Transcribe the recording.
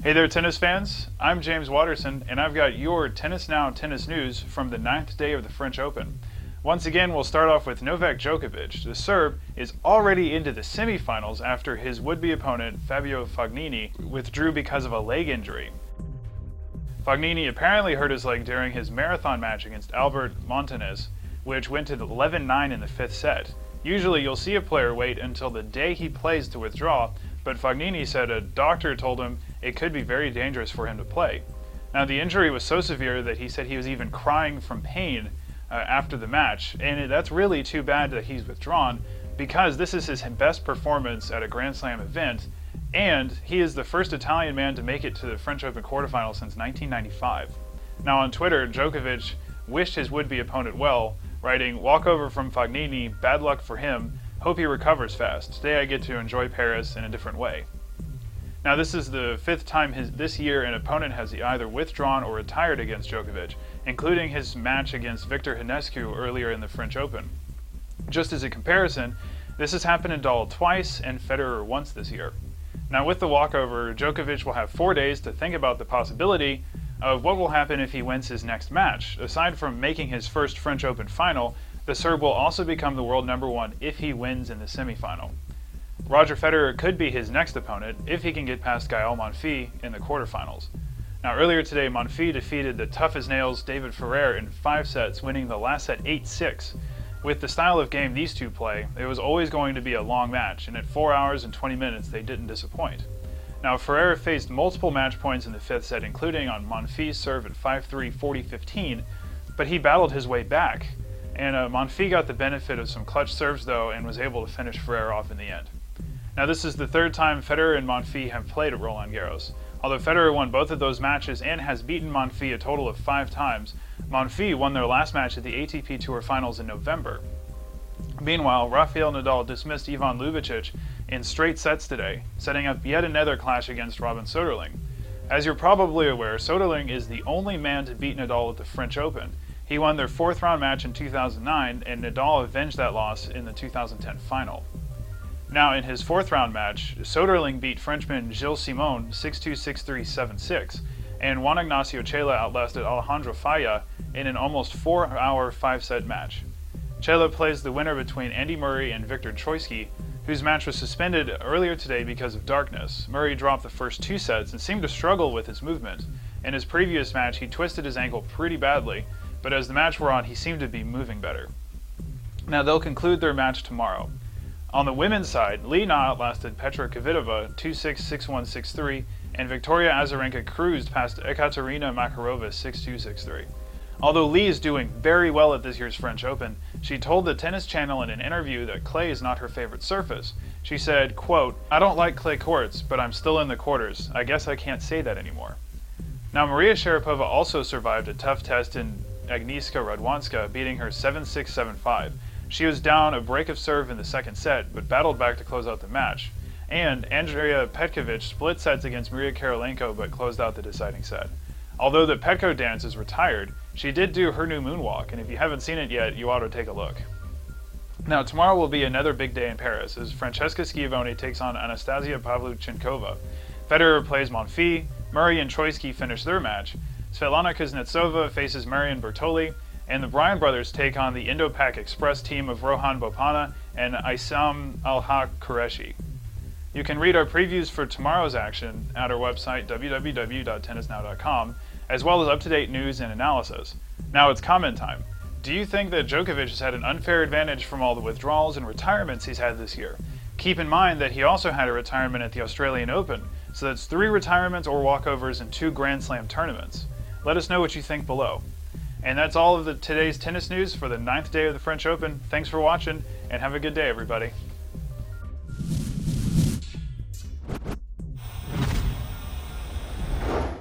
Hey there, tennis fans. I'm James Watterson, and I've got your Tennis Now tennis news from the ninth day of the French Open. Once again, we'll start off with Novak Djokovic. The Serb is already into the semifinals after his would be opponent, Fabio Fognini, withdrew because of a leg injury. Fognini apparently hurt his leg during his marathon match against Albert Montañés, which went to 11 9 in the fifth set. Usually, you'll see a player wait until the day he plays to withdraw, but Fognini said a doctor told him it could be very dangerous for him to play. Now, the injury was so severe that he said he was even crying from pain uh, after the match, and that's really too bad that he's withdrawn because this is his best performance at a Grand Slam event, and he is the first Italian man to make it to the French Open quarterfinal since 1995. Now, on Twitter, Djokovic wished his would be opponent well, writing, Walkover from Fognini, bad luck for him, hope he recovers fast. Today I get to enjoy Paris in a different way. Now, this is the fifth time his, this year an opponent has either withdrawn or retired against Djokovic, including his match against Victor Hanescu earlier in the French Open. Just as a comparison, this has happened in Nadal twice and Federer once this year. Now, with the walkover, Djokovic will have four days to think about the possibility of what will happen if he wins his next match. Aside from making his first French Open final, the Serb will also become the world number one if he wins in the semifinal. Roger Federer could be his next opponent if he can get past Gael Monfils in the quarterfinals. Now, earlier today, Monfils defeated the tough as nails David Ferrer in five sets, winning the last set 8 6. With the style of game these two play, it was always going to be a long match, and at 4 hours and 20 minutes, they didn't disappoint. Now, Ferrer faced multiple match points in the fifth set, including on Monfils' serve at 5 3 40 15, but he battled his way back. And uh, Monfils got the benefit of some clutch serves, though, and was able to finish Ferrer off in the end. Now, this is the third time Federer and Monfils have played at Roland Garros. Although Federer won both of those matches and has beaten Monfils a total of five times, Monfils won their last match at the ATP Tour Finals in November. Meanwhile, Rafael Nadal dismissed Ivan Ljubicic in straight sets today, setting up yet another clash against Robin Soderling. As you're probably aware, Soderling is the only man to beat Nadal at the French Open. He won their fourth round match in 2009, and Nadal avenged that loss in the 2010 final. Now, in his fourth round match, Soderling beat Frenchman Gilles Simon 6 2 6 3 7 6, and Juan Ignacio Chela outlasted Alejandro Falla in an almost four hour five set match. Chela plays the winner between Andy Murray and Viktor Troicki, whose match was suspended earlier today because of darkness. Murray dropped the first two sets and seemed to struggle with his movement. In his previous match, he twisted his ankle pretty badly, but as the match wore on, he seemed to be moving better. Now, they'll conclude their match tomorrow. On the women's side, Li Na outlasted Petra Kvitova 2-6, and Victoria Azarenka cruised past Ekaterina Makarova 6-2, Although Li is doing very well at this year's French Open, she told the Tennis Channel in an interview that clay is not her favorite surface. She said, quote, I don't like clay courts, but I'm still in the quarters. I guess I can't say that anymore. Now, Maria Sharapova also survived a tough test in Agnieszka Radwanska, beating her 7-6, 7-5. She was down a break of serve in the second set, but battled back to close out the match. And Andrea Petkovic split sets against Maria Kirilenko, but closed out the deciding set. Although the Petko dance is retired, she did do her new moonwalk, and if you haven't seen it yet, you ought to take a look. Now, tomorrow will be another big day in Paris as Francesca Schiavone takes on Anastasia Pavlyuchenkova. Federer plays Monfils, Murray and Troicki finish their match, Svetlana Kuznetsova faces Marion Bartoli, and the Bryan brothers take on the Indo-Pak Express team of Rohan Bopanna and Aisam-ul-Haq Qureshi. You can read our previews for tomorrow's action at our website www.tennisnow.com, as well as up-to-date news and analysis. Now it's comment time. Do you think that Djokovic has had an unfair advantage from all the withdrawals and retirements he's had this year? Keep in mind that he also had a retirement at the Australian Open, so that's three retirements or walkovers in two Grand Slam tournaments. Let us know what you think below. And that's all of the today's tennis news for the ninth day of the French Open. Thanks for watching, and have a good day, everybody.